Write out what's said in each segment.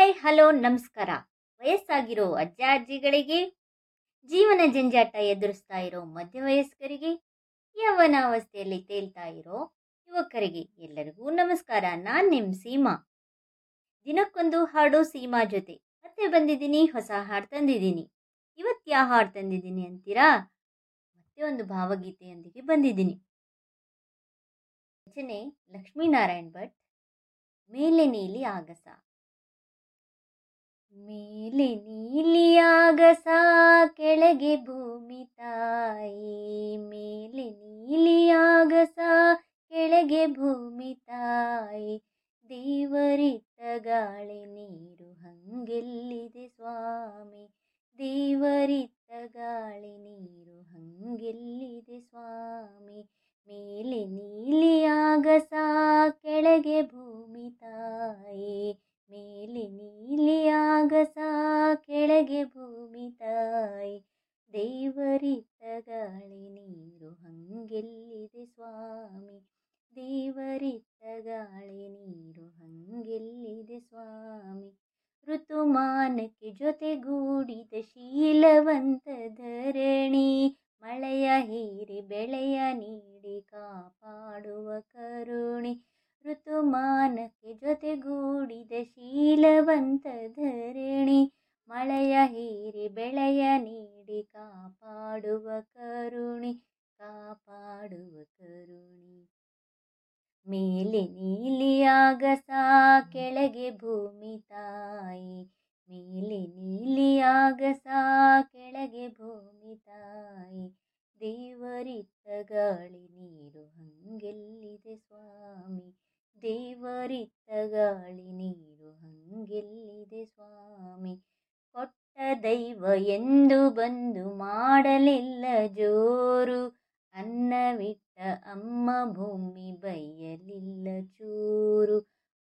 Hi, hello, ನಮಸ್ಕಾರ. ವಯಸ್ಸಾಗಿರೋ ಅಜ್ಜ ಅಜ್ಜಿಗಳಿಗೆ ಜೀವನ ಜಂಜಾಟ ಎದುರಿಸ್ತಾ ಇರೋ ಮಧ್ಯವಯಸ್ಕರಿಗೆ, ಯೌವನಾವಸ್ಥೆಯಲ್ಲಿ ತೇಲ್ತಾ ಇರೋ ಯುವಕರಿಗೆ ಎಲ್ಲರಿಗೂ ನಮಸ್ಕಾರ. ನಾನು ನಿಮ್ ಸೀಮಾ. ದಿನಕ್ಕೊಂದು ಹಾಡು ಸೀಮಾ ಜೊತೆ. ಮತ್ತೆ ಬಂದಿದ್ದೀನಿ, ಹೊಸ ಹಾಡು ತಂದಿದ್ದೀನಿ. ಇವತ್ತು ಯಾವ ಹಾಡು ತಂದಿದ್ದೀನಿ ಅಂತೀರಾ? ಮತ್ತೆ ಒಂದು ಭಾವಗೀತೆಯೊಂದಿಗೆ ಬಂದಿದ್ದೀನಿ. ರಚನೆ ಲಕ್ಷ್ಮೀನಾರಾಯಣ್ ಭಟ್, ಮೇಲೆ ನೀಲಿ ಆಗಸ. ಮೇಲೆ ನೀಲಿಯಾಗ ಸಾ ಕೆಳಗೆ ಭೂಮಿ ತಾಯಿ, ಮೇಲೆ ನೀಲಿಯಾಗಸ ಕೆಳಗೆ ಭೂಮಿ ತಾಯಿ. ದೇವರಿತ್ತ ಗಾಳಿ ನೀರು ಹಂಗೆಲ್ಲಿದೆ ಸ್ವಾಮಿ? ದೇವರಿತ್ತ ಗಾಳಿ ನೀರು ಹಂಗೆಲ್ಲಿದೆ ಸ್ವಾಮಿ? ಮೇಲೆ ನೀಲಿ ಹಂಗೆಲ್ಲಿದೆ ಸ್ವಾಮಿ? ದೇವರಿತ್ತ ಗಾಳಿ ನೀರು ಹಂಗೆಲ್ಲಿದೆ ಸ್ವಾಮಿ? ಋತುಮಾನಕ್ಕೆ ಜೊತೆಗೂಡಿದ ಶೀಲವಂತ ಧರಣಿ, ಮಳೆಯ ಹೀರಿ ಬೆಳೆಯ ನೀಡಿ ಕಾಪಾಡುವ ಕರುಣಿ. ಋತುಮಾನಕ್ಕೆ ಜೊತೆಗೂಡಿದ ಶೀಲವಂತ ಧರಣಿ, ಮಳೆಯ ಹೀರಿ ಬೆಳೆಯ ನೀಡಿ ಕಾಪಾಡುವ ಕರುಣಿ. ಕಾಪಾಡುವ ಕರುಣಿ. ಮೇಲೆ ನೀಲಿಯಾಗಸ ಕೆಳಗೆ ಭೂಮಿ ತಾಯಿ. ಮೇಲೆ ನೀಲಿಯಾಗಸ ಕೆಳಗೆ ಭೂಮಿ ತಾಯಿ. ದೇವರಿತ್ತ ಗಾಳಿ ನೀರು ಹಂಗೆಲ್ಲಿದೆ ಸ್ವಾಮಿ? ದೇವರಿತ್ತ ಗಾಳಿ ನೀರು ಹಂಗೆಲ್ಲಿದೆ ಸ್ವಾಮಿ? ಕೊಟ್ಟ ದೈವ ಎಂದು ಬಂದು ಮಾಡಲಿಲ್ಲ ಜೋರು. ಅನ್ನವಿಟ್ಟ ಅಮ್ಮ ಭೂಮಿ ಬೈಯಲಿಲ್ಲ ಚೂರು.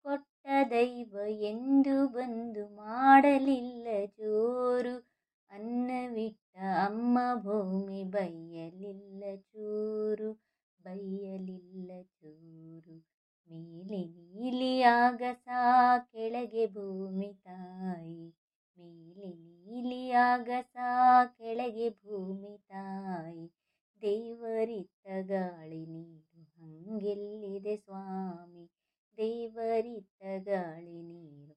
ಕೊಟ್ಟ ದೈವ ಎಂದು ಬಂದು ಮಾಡಲಿಲ್ಲ ಜೋರು ಅನ್ನವಿಟ್ಟ ಅಮ್ಮ ಭೂಮಿ ಬೈಯಲಿಲ್ಲ ಚೂರು. ಬೈಯಲಿಲ್ಲ ಚೂರು. ಮೇಲೆ ನೀಲಿ ಆಗಸ, ಕೆಳಗೆ ಭೂಮಿ ತಾಯಿ. ಮೇಲೆ ನೀಲಿ ಆಗಸ, ಕೆಳಗೆ ಭೂಮಿ ತಾಯಿ ದೇವರಿತ್ತ ಗಾಳಿ ನೀರು ಹಂಗೆಲ್ಲಿದೆ ಸ್ವಾಮಿ ದೇವರಿತ್ತ ಗಾಳಿ ನೀರು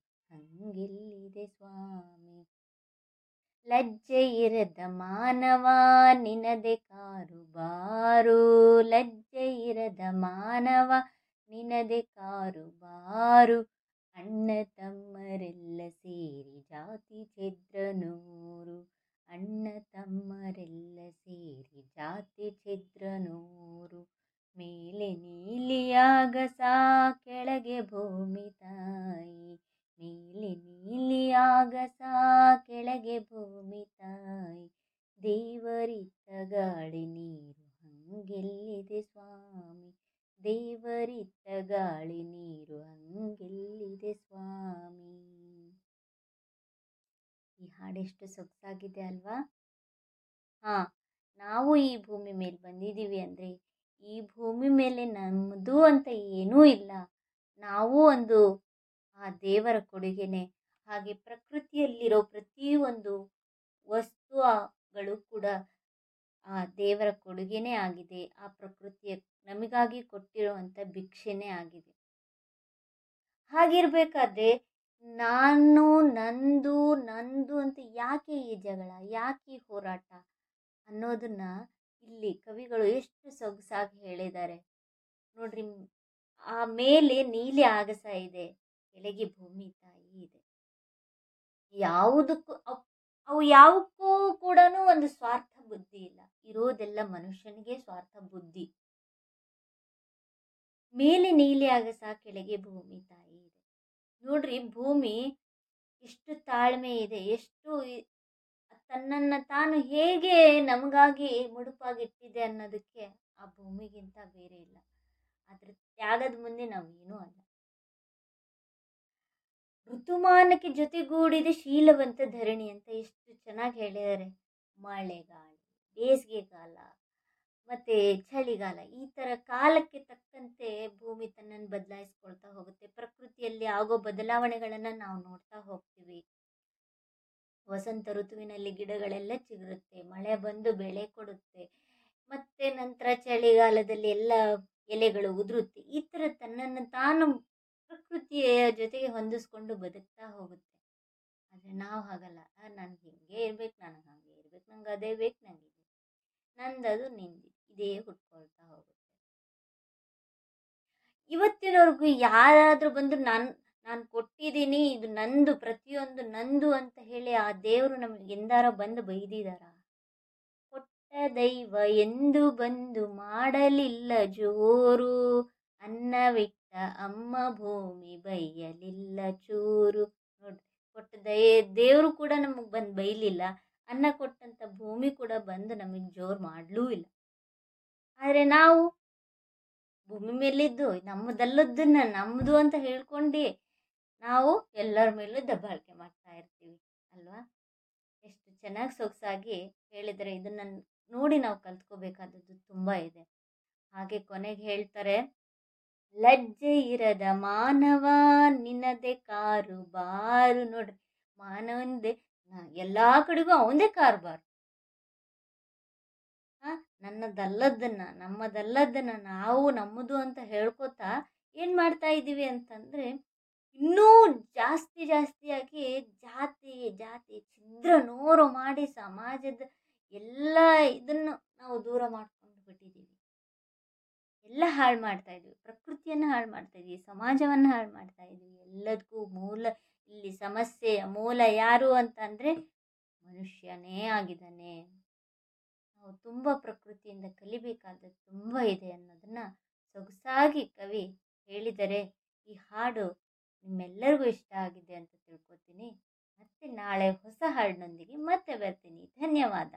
ಹಂಗೆಲ್ಲಿದೆ ಸ್ವಾಮಿ. ಲಜ್ಜೆ ಇರದ ಮಾನವ ನಿನದೆ ಕಾರು ಬಾರು. ಲಜ್ಜೆ ಇರದ ಮಾನವ ನಿನದೆ ಕಾರು ಬಾರು. ಅಣ್ಣ ತಮ್ಮರೆಲ್ಲ ಸೇರಿ ಜಾತಿ ಛಿದ್ರ ನೀಲಿಯಾಗಸ ಕೆಳಗೆ ಭೂಮಿ ತಾಯಿ, ದೇವರಿತ್ತ ಗಾಳಿ ನೀರು ಹಂಗೆಲ್ಲಿದೆ ಸ್ವಾಮಿ? ದೇವರಿತ್ತ ಗಾಳಿ ನೀರು ಹಂಗೆಲ್ಲಿದೆ ಸ್ವಾಮಿ? ಈ ಹಾಡೆಷ್ಟು ಸೊಗಸಾಗಿದೆ ಅಲ್ವಾ? ಹಾ, ನಾವು ಈ ಭೂಮಿ ಮೇಲೆ ಬಂದಿದ್ದೀವಿ ಅಂದರೆ, ಈ ಭೂಮಿ ಮೇಲೆ ನಮ್ಮದು ಅಂತ ಏನೂ ಇಲ್ಲ. ನಾವು ಒಂದು ಆ ದೇವರ ಕೊಡುಗೆನೆ ಹಾಗೆ ಪ್ರಕೃತಿಯಲ್ಲಿರೋ ಪ್ರತಿಯೊಂದು ವಸ್ತುಗಳು ಕೂಡ ಆ ದೇವರ ಕೊಡುಗೆನೇ ಆಗಿದೆ. ಆ ಪ್ರಕೃತಿಯ ನಮಗಾಗಿ ಕೊಟ್ಟಿರುವಂಥ ಭಿಕ್ಷೆನೇ ಆಗಿದೆ. ಹಾಗಿರಬೇಕಾದ್ರೆ ನಾನು, ನಂದು ನಂದು ಅಂತ ಯಾಕೆ ಈ ಜಗಳ, ಯಾಕೆ ಹೋರಾಟ ಅನ್ನೋದನ್ನ ಇಲ್ಲಿ ಕವಿಗಳು ಎಷ್ಟು ಸೊಗಸಾಗಿ ಹೇಳಿದ್ದಾರೆ. ನೋಡ್ರಿ, ಆ ಮೇಲೆ ನೀಲಿ ಆಗಸ ಇದೆ, ಕೆಳಗೆ ಭೂಮಿ ತಾಯಿ ಇದೆ. ಯಾವುದಕ್ಕೂ ಅವು ಯಾವಕ್ಕೂ ಕೂಡ ಒಂದು ಸ್ವಾರ್ಥ ಬುದ್ಧಿ ಇಲ್ಲ. ಇರೋದೆಲ್ಲ ಮನುಷ್ಯನಿಗೆ ಸ್ವಾರ್ಥ ಬುದ್ಧಿ. ಮೇಲೆ ನೀಲಿ ಆಗಸ ಕೆಳಗೆ ಭೂಮಿ ತಾಯಿ ಇದೆ. ನೋಡ್ರಿ, ಭೂಮಿ ಎಷ್ಟು ತಾಳ್ಮೆ ಇದೆ, ಎಷ್ಟು ತನ್ನನ್ನು ತಾನು ಹೇಗೆ ನಮಗಾಗಿ ಮುಡುಪಾಗಿಟ್ಟಿದೆ ಅನ್ನೋದಕ್ಕೆ ಆ ಭೂಮಿಗಿಂತ ಬೇರೆ ಇಲ್ಲ. ಅದ್ರ ತ್ಯಾಗದ ಮುಂದೆ ನಾವು ಅಲ್ಲ. ಋತುಮಾನಕ್ಕೆ ಜೊತೆಗೂಡಿದ ಶೀಲವಂತ ಧರಣಿ ಅಂತ ಎಷ್ಟು ಚೆನ್ನಾಗಿ ಹೇಳಿದ್ದಾರೆ ಮಳೆಗಾಲ ಬೇಸಿಗೆಗಾಲ ಮತ್ತು ಚಳಿಗಾಲ, ಈ ಥರ ಕಾಲಕ್ಕೆ ತಕ್ಕಂತೆ ಭೂಮಿ ತನ್ನನ್ನು ಬದಲಾಯಿಸ್ಕೊಳ್ತಾ ಹೋಗುತ್ತೆ. ಪ್ರಕೃತಿಯಲ್ಲಿ ಆಗೋ ಬದಲಾವಣೆಗಳನ್ನು ನಾವು ನೋಡ್ತಾ ಹೋಗ್ತೀವಿ. ವಸಂತ ಋತುವಿನಲ್ಲಿ ಗಿಡಗಳೆಲ್ಲ ಚಿಗುರುತ್ತೆ, ಮಳೆ ಬಂದು ಬೆಳೆ ಕೊಡುತ್ತೆ, ಮತ್ತೆ ನಂತರ ಚಳಿಗಾಲದಲ್ಲಿ ಎಲ್ಲ ಎಲೆಗಳು ಉದುರುತ್ತೆ. ಈ ಥರ ತನ್ನನ್ನು ತಾನು ಪ್ರಕೃತಿಯ ಜೊತೆಗೆ ಹೊಂದಿಸ್ಕೊಂಡು ಬದುಕ್ತಾ ಹೋಗುತ್ತೆ. ಆದರೆ ನಾವು ಹಾಗಲ್ಲ. ನಾನು ಹಿಂಗೆ ಇರ್ಬೇಕು, ನಾನು ಹಾಗೆ ಇರ್ಬೇಕು, ನಂಗೆ ಅದೇ ಬೇಕು ನನಗೆ ನಂದದು ನಿಂದು, ಇದೇ ಹುಟ್ಕೊಳ್ತಾ ಹೋಗುತ್ತೆ. ಇವತ್ತಿನವರೆಗೂ ಯಾರಾದರೂ ಬಂದು ನಾನು ನಾನು ಕೊಟ್ಟಿದ್ದೀನಿ, ಇದು ನಂದು, ಪ್ರತಿಯೊಂದು ನಂದು ಅಂತ ಹೇಳಿ ಆ ದೇವರು ನಮಗೆ ಎಂದಾರ ಬಂದು ಬೈದಿದಾರ? ಕೊಟ್ಟ ದೈವ ಎಂದು ಬಂದು ಮಾಡಲಿಲ್ಲ ಜೋರು ಅನ್ನವಿಟ್ಟ ಅಮ್ಮ ಭೂಮಿ ಬೈಯಲಿಲ್ಲ ಚೂರು. ನೋಡಿ ಕೊಟ್ಟ ದಯ ದೇವರು ಕೂಡ ನಮಗೆ ಬಂದು ಬೈಲಿಲ್ಲ. ಅನ್ನ ಕೊಟ್ಟಂಥ ಭೂಮಿ ಕೂಡ ಬಂದು ನಮಗೆ ಜೋರು ಮಾಡಲೂ ಇಲ್ಲ. ಆದರೆ ನಾವು ಭೂಮಿ ಮೇಲಿದ್ದು ನಮ್ಮದಲ್ಲದನ್ನ ನಮ್ಮದು ಅಂತ ಹೇಳ್ಕೊಂಡು ನಾವು ಎಲ್ಲರ ಮೇಲೂ ದಬ್ಬಾಳಿಕೆ ಮಾಡ್ತಾ ಇರ್ತೀವಿ, ಅಲ್ವಾ? ಎಷ್ಟು ಚೆನ್ನಾಗಿ ಸೊಗಸಾಗಿ ಹೇಳಿದರೆ ಇದನ್ನು ನೋಡಿ ನಾವು ಕಲ್ತ್ಕೋಬೇಕಾದದ್ದು ತುಂಬ ಇದೆ. ಹಾಗೆ ಕೊನೆಗೆ ಹೇಳ್ತಾರೆ ಲಜ್ಜೆ ಇರದ ಮಾನವ, ನಿನ್ನದೆ ಕಾರು ಬಾರು ನೋಡ್ರಿ. ಮಾನವನ್ದೆ ಎಲ್ಲ ಕಡೆಗೂ ಅವಂದೇ ಕಾರುಬಾರು ನನ್ನದಲ್ಲದನ್ನ ನಮ್ಮದಲ್ಲದನ್ನ ನಾವು ನಮ್ಮದು ಅಂತ ಹೇಳ್ಕೊತಾ ಏನು ಮಾಡ್ತಾ ಇದ್ದೀವಿ ಅಂತಂದರೆ, ಇನ್ನೂ ಜಾಸ್ತಿ ಜಾಸ್ತಿಯಾಗಿ ಜಾತಿ ಜಾತಿ ಛಿದ್ರ ನೋರು ಮಾಡಿ ಸಮಾಜದ ಎಲ್ಲ ಇದನ್ನು ನಾವು ದೂರ ಮಾಡ್ಕೊಂಡು ಬಿಟ್ಟಿದ್ದೀವಿ. ಎಲ್ಲ ಹಾಳು ಮಾಡ್ತಾ ಇದ್ದೀವಿ ಪ್ರಕೃತಿಯನ್ನು ಹಾಳು ಮಾಡ್ತಾ ಇದ್ದೀವಿ ಸಮಾಜವನ್ನು ಹಾಳು ಮಾಡ್ತಾ ಇದ್ದೀವಿ ಎಲ್ಲದಕ್ಕೂ ಮೂಲ, ಇಲ್ಲಿ ಸಮಸ್ಯೆಯ ಮೂಲ ಯಾರು ಅಂತ ಅಂದರೆ ಮನುಷ್ಯನೇ ಆಗಿದ್ದಾನೆ. ನಾವು ತುಂಬ ಪ್ರಕೃತಿಯಿಂದ ಕಲಿಬೇಕಾದದ್ದು ತುಂಬ ಇದೆ ಅನ್ನೋದನ್ನು ಸೊಗಸಾಗಿ ಕವಿ ಹೇಳಿದರೆ ಈ ಹಾಡು ನಿಮ್ಮೆಲ್ಲರಿಗೂ ಇಷ್ಟ ಆಗಿದೆ ಅಂತ ತಿಳ್ಕೊತೀನಿ. ಮತ್ತೆ ನಾಳೆ ಹೊಸ ಹಾಡಿನೊಂದಿಗೆ ಮತ್ತೆ ಬರ್ತೀನಿ. ಧನ್ಯವಾದ.